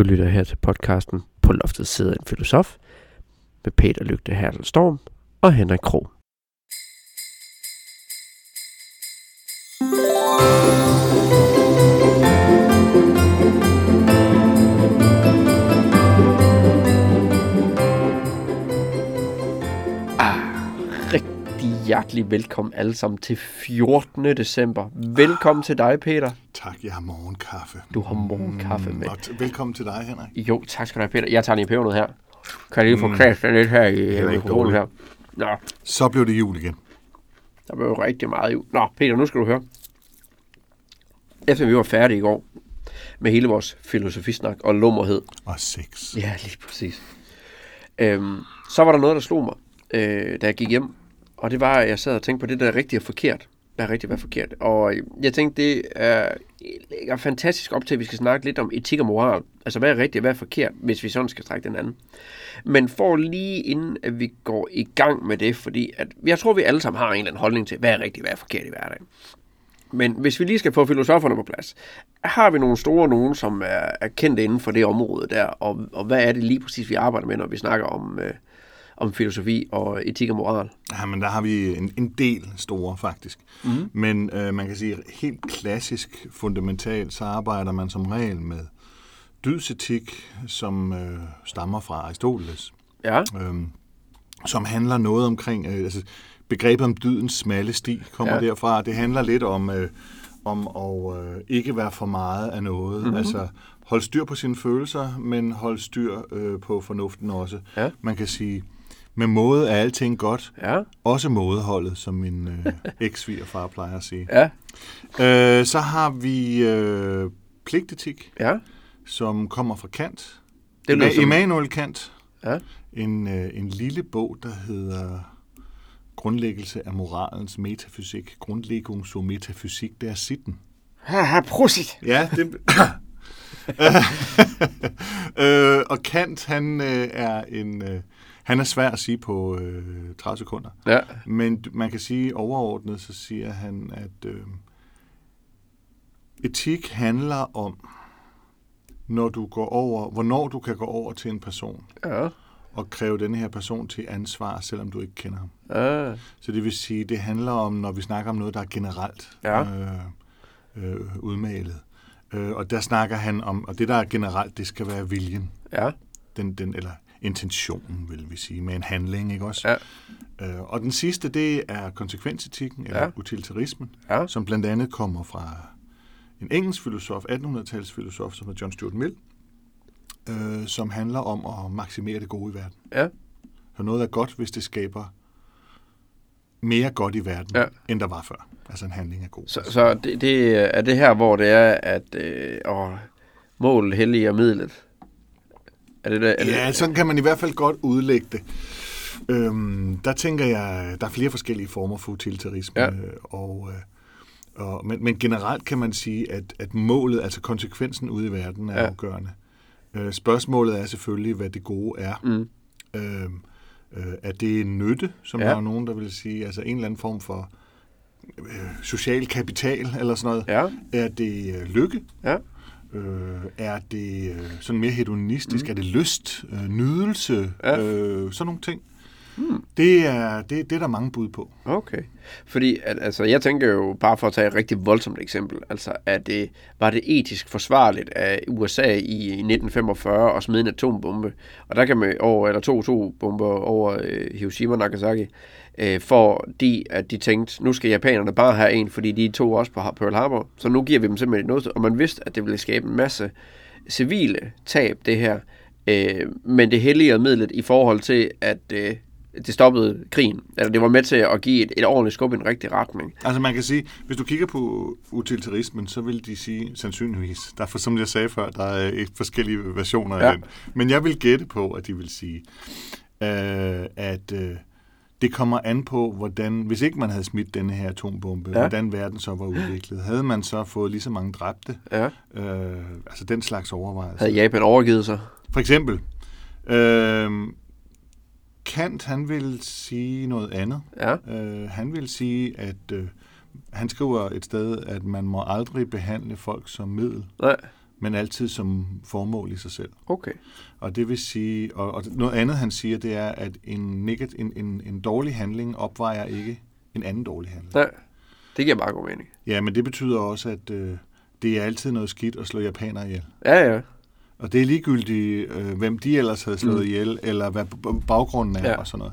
Du lytter her til podcasten På loftet sidder en filosof med Peter Lygte Hertel Storm og Henrik Krog. Hjertelig velkommen alle sammen til 14. december. Velkommen til dig, Peter. Tak, jeg har morgenkaffe. Du har morgenkaffe med. Og t- velkommen til dig, Henrik. Jo, tak skal du have, Peter. Jeg tager lige pebernød her. Kan jeg lige få mm. kastet lidt her i ikke øh, mikrofonen her? Nå, Så blev det jul igen. der blev jo rigtig meget i. Nå, Peter, nu skal du høre. Efter vi var færdige i går med hele vores filosofisnak og lummerhed. Og sex. Ja, lige præcis. Øhm, så var der noget, der slog mig, øh, da jeg gik hjem. Og det var, at jeg sad og tænkte på det, der er rigtigt og forkert. Hvad er rigtigt hvad er forkert? Og øh, jeg tænkte, det er, er fantastisk op til, at vi skal snakke lidt om etik og moral. Altså, hvad er rigtigt hvad er forkert, hvis vi sådan skal strække den anden. Men for lige inden, at vi går i gang med det, fordi at, jeg tror, vi alle sammen har en eller anden holdning til, hvad er rigtigt hvad er forkert i hverdagen. Men hvis vi lige skal få filosoferne på plads, har vi nogle store nogen, som er, er kendt inden for det område der, og, og hvad er det lige præcis, vi arbejder med, når vi snakker om, øh, om filosofi og etik og moral? Ja, men der har vi en, en del store, faktisk. Mm. Men øh, man kan sige, helt klassisk, fundamentalt, så arbejder man som regel med dydsetik, som øh, stammer fra Aristoteles. Ja, øhm, som handler noget omkring, øh, altså begrebet om dydens smalle sti kommer Ja. derfra. Det handler lidt om, øh, om at øh, ikke være for meget af noget. Mhm. Mm-hmm. Altså holde styr på sine følelser, men holde styr øh, på fornuften også. Ja. Man kan sige, med måde er alting godt. ja, Også mådeholdet, som min øh, eks-svigerfar plejer at sige. ja, Øh, så har vi øh, pligtetik, ja. som kommer fra Kant. Det lyder som- Immanuel Kant. Ja. En, øh, en lille bog, der hedder Grundlæggelse af moralens metafysik. Grundlegung zur Metafysik der Sitten. Haha, prosit. Ja, det... øh, og Kant, han øh, er en... Øh, han er svær at sige på øh, 30 sekunder. Ja, Men man kan sige overordnet, så siger han, at øh, etik handler om, når du går over, hvornår du kan gå over til en person ja, og kræve denne her person til ansvar, selvom du ikke kender ham. ja, Så det vil sige, det handler om, når vi snakker om noget, der er generelt Ja. øh, øh, udmalet. Øh, og der snakker han om, og det der er generelt, det skal være viljen, ja, den, den, eller intentionen, vil vi sige, med en handling, ikke også? ja, Øh, og den sidste, det er konsekvensetikken, eller Ja. utilitarismen, ja, som blandt andet kommer fra en engelsk filosof, 1800-tals filosof, som er John Stuart Mill, øh, som handler om at maksimere det gode i verden. ja, Så noget er godt, hvis det skaber mere godt i verden, ja. end der var før. Altså en handling er god. Så, så det, det er det her, hvor det er, at øh, åh, mål helliger midlet. Er det, der, er Ja, det, sådan kan man i hvert fald godt udlægge det. Øhm, der tænker jeg, der er flere forskellige former for utilitarisme, Ja. øh, og, øh, og, men, men generelt kan man sige, at, at målet, altså konsekvensen ude i verden, er Ja. afgørende. Øh, spørgsmålet er selvfølgelig, hvad det gode er. Mm. Øhm, øh, er det nytte, som ja. der er nogen, der vil sige, altså en eller anden form for øh, social kapital eller sådan noget? Ja, Er det øh, lykke? ja, Øh, er det øh, sådan mere hedonistisk? Mm. Er det lyst, øh, nydelse, Ja. øh, sådan nogle ting? Mm. Det, er, det, det er der mange bud på. okay. Fordi, at, altså, jeg tænker jo, bare for at tage et rigtig voldsomt eksempel, altså, at det, var det etisk forsvarligt af USA i 1945 at smide en atombombe, og der kan man over, eller to atombomber over øh, Hiroshima og Nagasaki, øh, fordi at de tænkte, nu skal japanerne bare have en, fordi de tog også på Pearl Harbor, så nu giver vi dem simpelthen noget, og man vidste, at det ville skabe en masse civile tab, det her, øh, men det hellige midlet i forhold til, at øh, det stoppede krigen. Altså, det var med til at give et, et ordentligt skub i en rigtig retning. Altså man kan sige, hvis du kigger på utilitarismen, så vil de sige sandsynligvis, der er for, som jeg sagde før, der er forskellige versioner Ja. af den. Men jeg vil gætte på, at de vil sige, øh, at øh, det kommer an på, hvordan, hvis ikke man havde smidt denne her atombombe, Ja. hvordan verden så var udviklet. Havde man så fået lige så mange dræbte? Ja. Øh, altså den slags overvejelser. Havde Japan overgivet sig? For eksempel, øh, Kant, han vil sige noget andet. Ja. Øh, han vil sige, at øh, han skriver et sted, at man må aldrig behandle folk som middel, Nej. Men altid som formål i sig selv. Okay. Og det vil sige, og, og noget andet han siger, det er, at en, negat, en, en, en dårlig handling opvejer ikke en anden dårlig handling. Nej, det giver meget god mening. Ja, men det betyder også, at øh, det er altid noget skidt at slå japanere ihjel. Ja, ja. Og det er ligegyldigt, øh, hvem de ellers havde slået Mm. ihjel, eller hvad baggrunden er Ja. og sådan noget.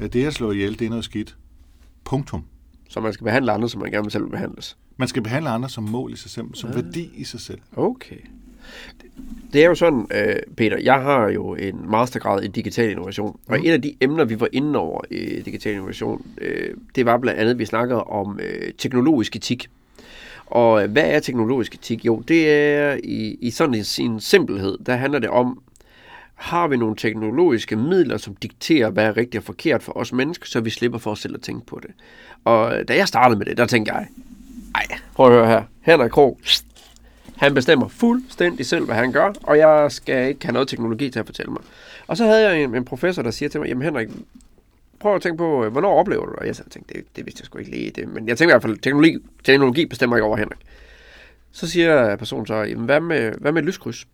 Øh, Det at slå ihjel, det er noget skidt. Punktum. Så man skal behandle andre, som man gerne vil selv vil behandles. Man skal behandle andre som mål i sig selv, som Ja. værdi i sig selv. Okay. Det er jo sådan, øh, Peter, jeg har jo en mastergrad i digital innovation, og Mhm. et af de emner, vi var inde over i digital innovation, øh, det var blandt andet, vi snakkede om øh, teknologisk etik. Og hvad er teknologisk etik? Jo, det er i, i sådan en, sin simpelhed, der handler det om, har vi nogle teknologiske midler, som dikterer, hvad er rigtigt og forkert for os mennesker, så vi slipper for os selv at tænke på det. Og da jeg startede med det, der tænkte jeg, ej, prøv at høre her, Henrik Krog, han bestemmer fuldstændig selv, hvad han gør, og jeg skal ikke have noget teknologi til at fortælle mig. Og så havde jeg en, en professor, der siger til mig, jamen Henrik, prøv at tænke på, øh, hvornår oplever du det? Og jeg tænkte, det, det vidste jeg sgu ikke lige. Det, men jeg tænkte i hvert fald, teknologi, teknologi bestemmer ikke over Henrik. Så siger personen så, jamen hvad med, hvad med et lyskryds?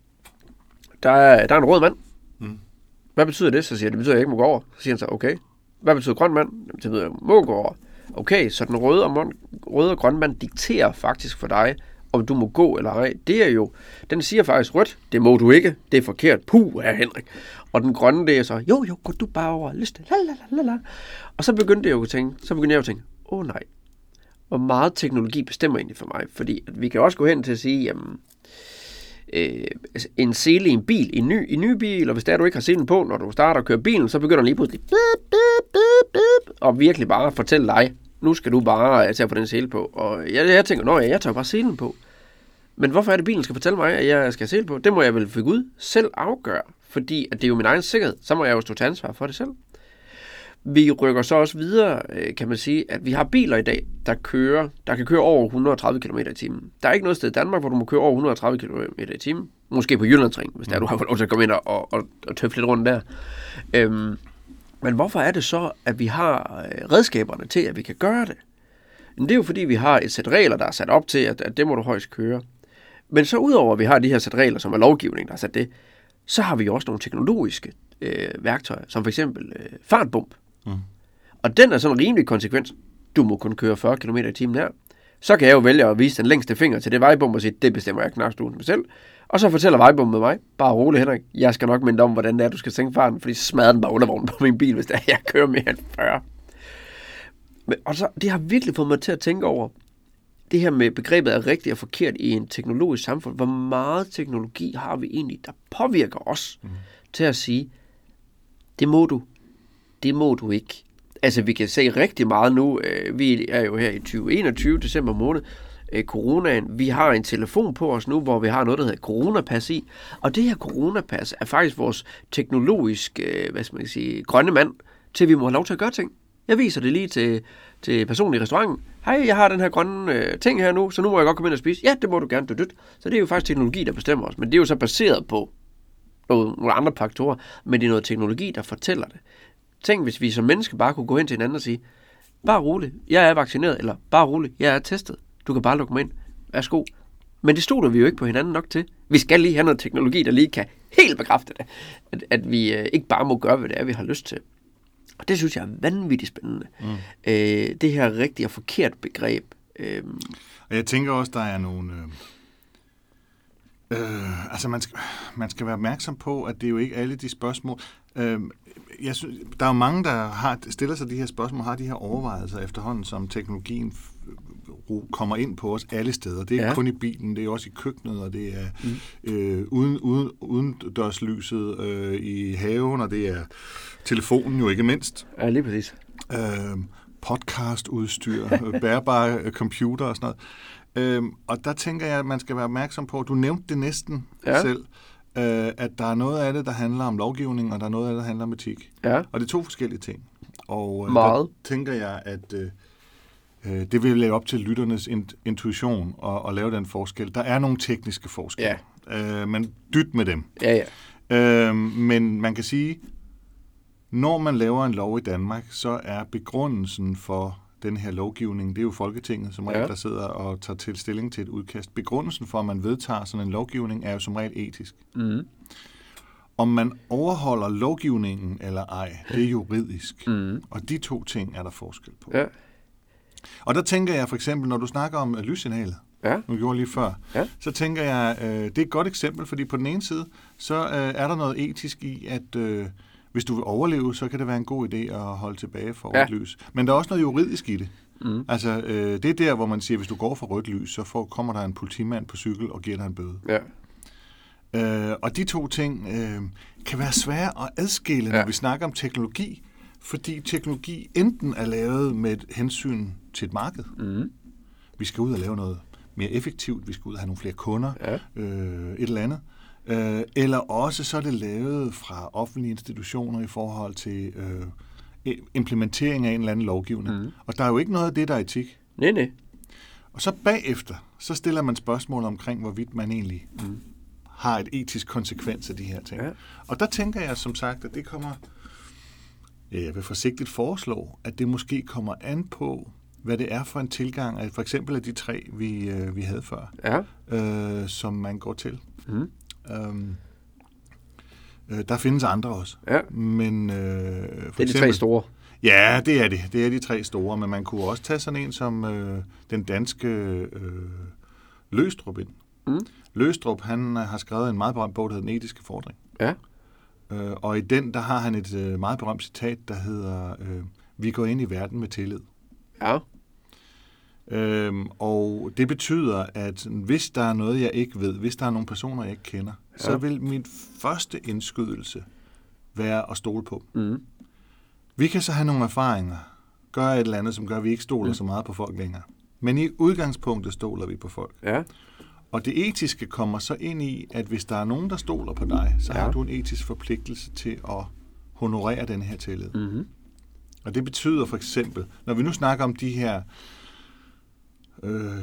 Der er, der er en rød mand. Mm. Hvad betyder det? Så siger jeg, det betyder, at jeg ikke må gå over. Så siger han så, okay. Hvad betyder grøn mand? Jamen, det betyder, at jeg må gå over. Okay, så den røde og, mon- røde og grønne mand dikterer faktisk for dig, om du må gå eller ej. Det er jo, den siger faktisk rødt, det må du ikke, det er forkert, puh, her Henrik. Og den grønne, det er så, jo jo, gå du bare over, lyst, la la la la la. Og så begyndte jeg jo at tænke, så begyndte jeg jo at tænke, åh oh, nej, hvor meget teknologi bestemmer egentlig for mig? Fordi at vi kan også gå hen til at sige, jamen, øh, altså, en sele i en bil, i en ny, i en ny bil, og hvis der du ikke har selen på, når du starter og kører bilen, så begynder den lige pludselig blip, og virkelig bare fortælle dig, nu skal du bare tage på den sele på. Og jeg, jeg tænker, nå ja, jeg tager bare selen på. Men hvorfor er det, bilen skal fortælle mig, at jeg skal have sele på? Det må jeg vel for Gud selv afgøre, fordi at det er jo min egen sikkerhed. Så må jeg jo stå til ansvar for det selv. Vi rykker så også videre, øh, kan man sige, at vi har biler i dag, der kører, der kan køre over 130 km i timen. Der er ikke noget sted i Danmark, hvor du må køre over 130 km i timen. Måske på Jyllandsring, hvis der du har fået lov til at komme ind og, og, og tøffe lidt rundt der. Øhm, men hvorfor er det så, at vi har øh, redskaberne til, at vi kan gøre det? Men det er jo fordi, vi har et sæt regler, der er sat op til, at, at det må du højst køre. Men så udover at vi har de her sæt regler, som er lovgivning, der er sat det, så har vi jo også nogle teknologiske øh, værktøjer, som for eksempel øh, fartbump. Mm. Og den er sådan rimelig konsekvens. Du må kun køre 40 km i timen her. Så kan jeg jo vælge at vise den længste finger til det vejbump og sige, det bestemmer jeg mig selv. Og så fortæller vejbumpen med mig, bare rolig Henrik, jeg skal nok minde om, hvordan det er, du skal sænke farten, fordi så smadrer den bare undervognen på min bil, hvis det er, jeg kører mere end 40. Men, og så, det har virkelig fået mig til at tænke over, det her med begrebet er rigtigt og forkert i en teknologisk samfund. Hvor meget teknologi har vi egentlig, der påvirker os mm. til at sige, det må du, det må du ikke. Altså, vi kan se rigtig meget nu. Øh, vi er jo her i 2021, december måned. Øh, coronaen. Vi har en telefon på os nu, hvor vi har noget, der hedder coronapas i. Og det her coronapas er faktisk vores teknologisk, øh, hvad skal man sige, grønne mand, til vi må have lov til at gøre ting. Jeg viser det lige til, til personen i restauranten. Hej, jeg har den her grønne øh, ting her nu, så nu må jeg godt komme ind og spise. Ja, det må du gerne, du dyt. Så det er jo faktisk teknologi, der bestemmer os. Men det er jo så baseret på noget, nogle andre faktorer. Men det er noget teknologi, der fortæller det. Tænk, hvis vi som mennesker bare kunne gå hen til hinanden og sige, bare rolig, jeg er vaccineret, eller bare rolig, jeg er testet. Du kan bare lukke mig ind. Værsgo. Men det stoler vi jo ikke på hinanden nok til. Vi skal lige have noget teknologi, der lige kan helt bekræfte det. At, at vi øh, ikke bare må gøre, hvad det er, vi har lyst til. Og det synes jeg er vanvittigt spændende. Mm. Øh, det her rigtigt og forkert begreb. Øh, Og jeg tænker også, der er nogle... Øh, øh, altså, man skal, man skal være opmærksom på, at det er jo ikke alle de spørgsmål... Øh, jeg synes, der er jo mange, der har, stiller sig de her spørgsmål, har de her overvejelser efterhånden, som teknologien f- kommer ind på os alle steder. Det er ikke Ja. kun i bilen, det er også i køkkenet, og det er mm. øh, uden, uden, uden dørslyset øh, i haven, og det er telefonen jo ikke mindst. ja, lige præcis. øh, podcastudstyr, øh, bærbare øh, computer og sådan noget. Øh, og der tænker jeg, at man skal være opmærksom på, du nævnte det næsten ja. selv, øh, at der er noget af det, der handler om lovgivning, og der er noget af det, der handler om etik. Ja, Og det er to forskellige ting. Og øh, Meget. der tænker jeg, at øh, øh, det vil lave op til lytternes in- intuition og, og lave den forskel. Der er nogle tekniske forskelle, øh, men dyt med dem. ja, ja. Øh, men man kan sige, når man laver en lov i Danmark, så er begrundelsen for den her lovgivning, det er jo Folketinget som regel, Ja. ja. der sidder og tager til stilling til et udkast. Begrundelsen for, at man vedtager sådan en lovgivning, er jo som regel etisk. Mm. Om man overholder lovgivningen eller ej, det er juridisk. Mm. Og de to ting er der forskel på. Ja. Og der tænker jeg for eksempel, når du snakker om øh, lyssignalet, Ja. nu gjorde lige før, Ja. så tænker jeg, øh, det er et godt eksempel, fordi på den ene side, så øh, er der noget etisk i, at øh, hvis du vil overleve, så kan det være en god idé at holde tilbage for Ja. rødt lys. Men der er også noget juridisk i det. Mm. Altså, øh, det er der, hvor man siger, hvis du går for rødt lys, så får, kommer der en politimand på cykel og giver dig en bøde. Ja. Øh, og de to ting øh, kan være svære at adskille, når Ja. vi snakker om teknologi, fordi teknologi enten er lavet med et hensyn til et marked. Mm. Vi skal ud og lave noget mere effektivt, vi skal ud og have nogle flere kunder, Ja. øh, et eller andet. Øh, eller også så er det lavet fra offentlige institutioner i forhold til øh, implementering af en eller anden lovgivning. Mhm. Og der er jo ikke noget af det, der er etik. Nej, nej. Og så bagefter, så stiller man spørgsmål omkring, hvorvidt man egentlig mm. har et etisk konsekvens af de her ting. Ja. Og der tænker jeg som sagt, at det kommer, jeg vil forsigtigt foreslå, at det måske kommer an på, hvad det er for en tilgang, af for eksempel af de tre, vi, øh, vi havde før, Ja. øh, som man går til. Mm. Øhm, øh, der findes andre også. Ja. Men øh, for Det er de tre store. Ja, det er det. Det er de tre store, men man kunne også tage sådan en som øh, den danske øh, Løstrup ind. Mm. Løstrup, han øh, har skrevet en meget berømt bog, der hedder Den etiske fordring. Ja. Øh, og i den, der har han et øh, meget berømt citat, der hedder, øh, vi går ind i verden med tillid. Ja. Øhm, og det betyder, at hvis der er noget, jeg ikke ved, hvis der er nogle personer, jeg ikke kender, ja. så vil min første indskydelse være at stole på. Mm. Vi kan så have nogle erfaringer, gøre et eller andet, som gør, at vi ikke stoler mm. så meget på folk længere. Men i udgangspunktet stoler vi på folk. Ja. Og det etiske kommer så ind i, at hvis der er nogen, der stoler på dig, så Ja. har du en etisk forpligtelse til at honorere den her tillid. Mm. Mm-hmm. Og det betyder for eksempel, når vi nu snakker om de her øh,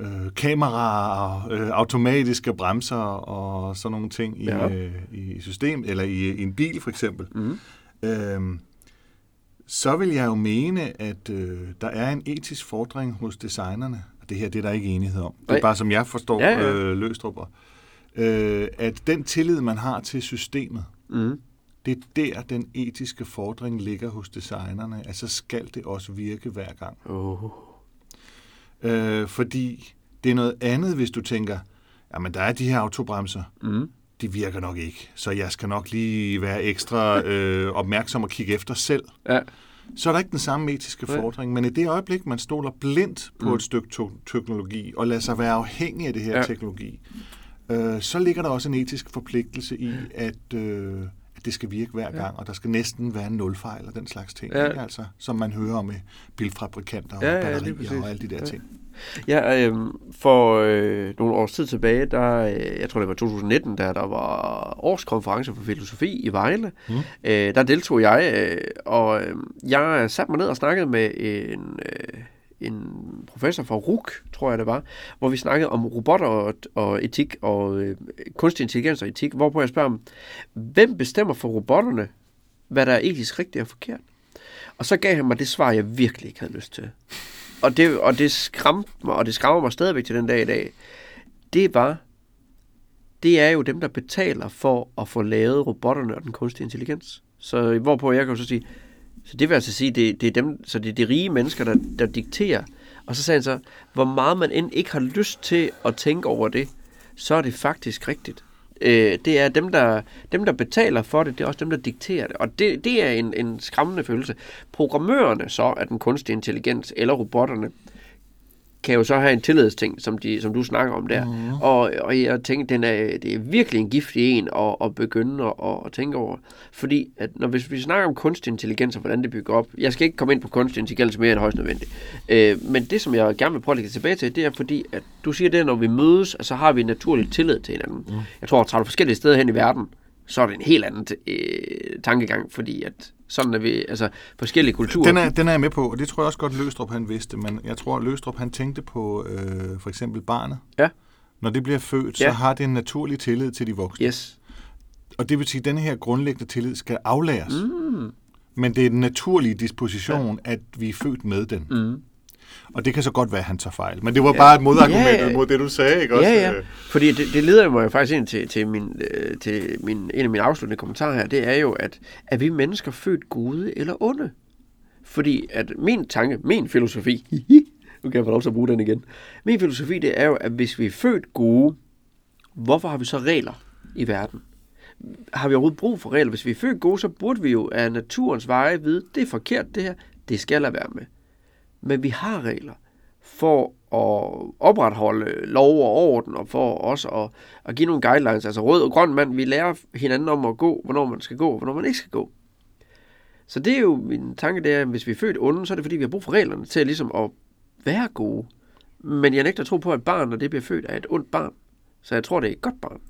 øh, kameraer og øh, automatiske bremser og sådan nogle ting i, Ja. øh, i system eller i, i en bil for eksempel, Mm. øhm, så vil jeg jo mene, at øh, der er en etisk fordring hos designerne. Det her det er der ikke enighed om. Det er bare som jeg forstår Ja, ja. Øh, løstrupper. Øh, at den tillid, man har til systemet, Mm. det er der, den etiske fordring ligger hos designerne. Altså skal det også virke hver gang. Oh. Øh, fordi det er noget andet, hvis du tænker, jamen der er de her autobremser, Mm. de virker nok ikke, så jeg skal nok lige være ekstra øh, opmærksom og kigge efter selv. Ja. Så er der ikke den samme etiske Nej. fordring, men i det øjeblik, man stoler blindt på Mm. et stykke teknologi og lader sig være afhængig af det her Ja. ja. teknologi, øh, så ligger der også en etisk forpligtelse i, at, øh, at det skal virke hver Ja. gang, og der skal næsten være en nulfejl og den slags ting, Ja. ja. ikke? Altså, som man hører om med bilfabrikanter og Ja, ja, ja, batterier præcis. og alle de der Ja. ja. ting. Ja, øh, for øh, nogle års tid tilbage, der, øh, jeg tror det var 2019, da der var årskonference for filosofi i Vejle, Mm. øh, der deltog jeg, øh, og øh, jeg satte mig ned og snakkede med en, øh, en professor fra RUK, tror jeg det var, hvor vi snakkede om robotter og, og etik og øh, kunstig intelligens og etik, hvorpå jeg spørger ham, hvem bestemmer for robotterne, hvad der er etisk rigtigt og forkert? Og så gav han mig det svar, jeg virkelig ikke havde lyst til. Og det, og det skræmte mig, og det skræmmer mig stadigvæk til den dag i dag. Det var, det er jo dem, der betaler for at få lavet robotterne og den kunstige intelligens. Så hvorpå jeg kan jo så sige, så det vil altså sige, det, det er dem, så det er de rige mennesker, der, der dikterer. Og så sagde han så, hvor meget man end ikke har lyst til at tænke over det, så er det faktisk rigtigt. Øh, det er dem der, dem, der betaler for det, det er også dem, der dikterer det. Og det, det er en, en skræmmende følelse. Programmørerne så af den kunstige intelligens, eller robotterne, kan jo så have en tillidsting, som, de, som du snakker om der. Mm. Og, og jeg tænker, den er, det er virkelig en giftig en at, at begynde at, at tænke over. Fordi at når, hvis vi snakker om kunstig intelligens og hvordan det bygger op, jeg skal ikke komme ind på kunstig intelligens mere end højst nødvendigt. Øh, men det, som jeg gerne vil prøve at lægge tilbage til, det er fordi, at du siger det, at når vi mødes, så har vi en naturlig tillid til hinanden. Mm. Jeg tror, at tager du forskellige steder hen i verden, så er det en helt anden øh, tankegang, fordi at sådan er vi, altså forskellige kulturer. Den er, den er jeg med på, og det tror jeg også godt, Løstrup han vidste, men jeg tror, at Løstrup han tænkte på øh, for eksempel barnet. Ja. Når det bliver født, Ja. så har det en naturlig tillid til de voksne. Yes. Og det vil sige, at denne her grundlæggende tillid skal aflæres. Mm. Men det er den naturlige disposition, ja. at vi er født med den. Mm. Og det kan så godt være, at han tager fejl. Men det var bare et modargument Ja, ja. mod det, du sagde, ikke også? Ja, ja. Øh, Fordi det, det leder mig faktisk ind til, til, min, øh, til min, en af mine afsluttende kommentarer her. Det er jo, at er vi mennesker født gode eller onde? Fordi at min tanke, min filosofi, nu kan jeg få lov til at bruge den igen. Min filosofi, det er jo, at hvis vi er født gode, hvorfor har vi så regler i verden? Har vi overhovedet brug for regler? Hvis vi er født gode, så burde vi jo af naturens veje vide, det er forkert det her, det skal jeg lade være med. Men vi har regler for at opretholde lov og orden, og for også at, at give nogle guidelines. Altså rød og grøn mand, vi lærer hinanden om at gå, hvornår man skal gå, og hvornår man ikke skal gå. Så det er jo min tanke, det er, at hvis vi er født onde, så er det fordi, vi har brug for reglerne til ligesom at være gode. Men jeg nægter at tro på, at barn, når det bliver født, er et ondt barn. Så jeg tror, det er et godt barn.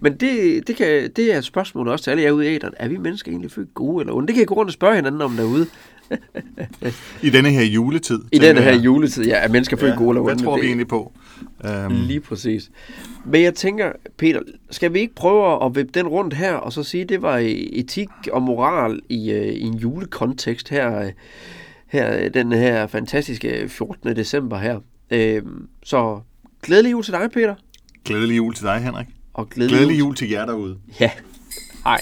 Men det, det, kan, det er et spørgsmål også til alle jer ude i æderen. Er vi mennesker egentlig født gode eller onde? Det kan I gå rundt og spørge hinanden om derude. I denne her juletid. I denne her jeg. juletid, ja, er mennesker født gode eller onde? Hvad tror Det- vi egentlig på? Um, Lige præcis. Men jeg tænker, Peter, skal vi ikke prøve at vippe den rundt her, og så sige, det var etik og moral i, øh, i en julekontekst her, øh, her øh, den her fantastiske 14. december her. Øh, så glædelig jul til dig, Peter. Glædelig jul til dig, Henrik. Og glædelig, glædelig jul. jul til jer derude. Ja. Hej.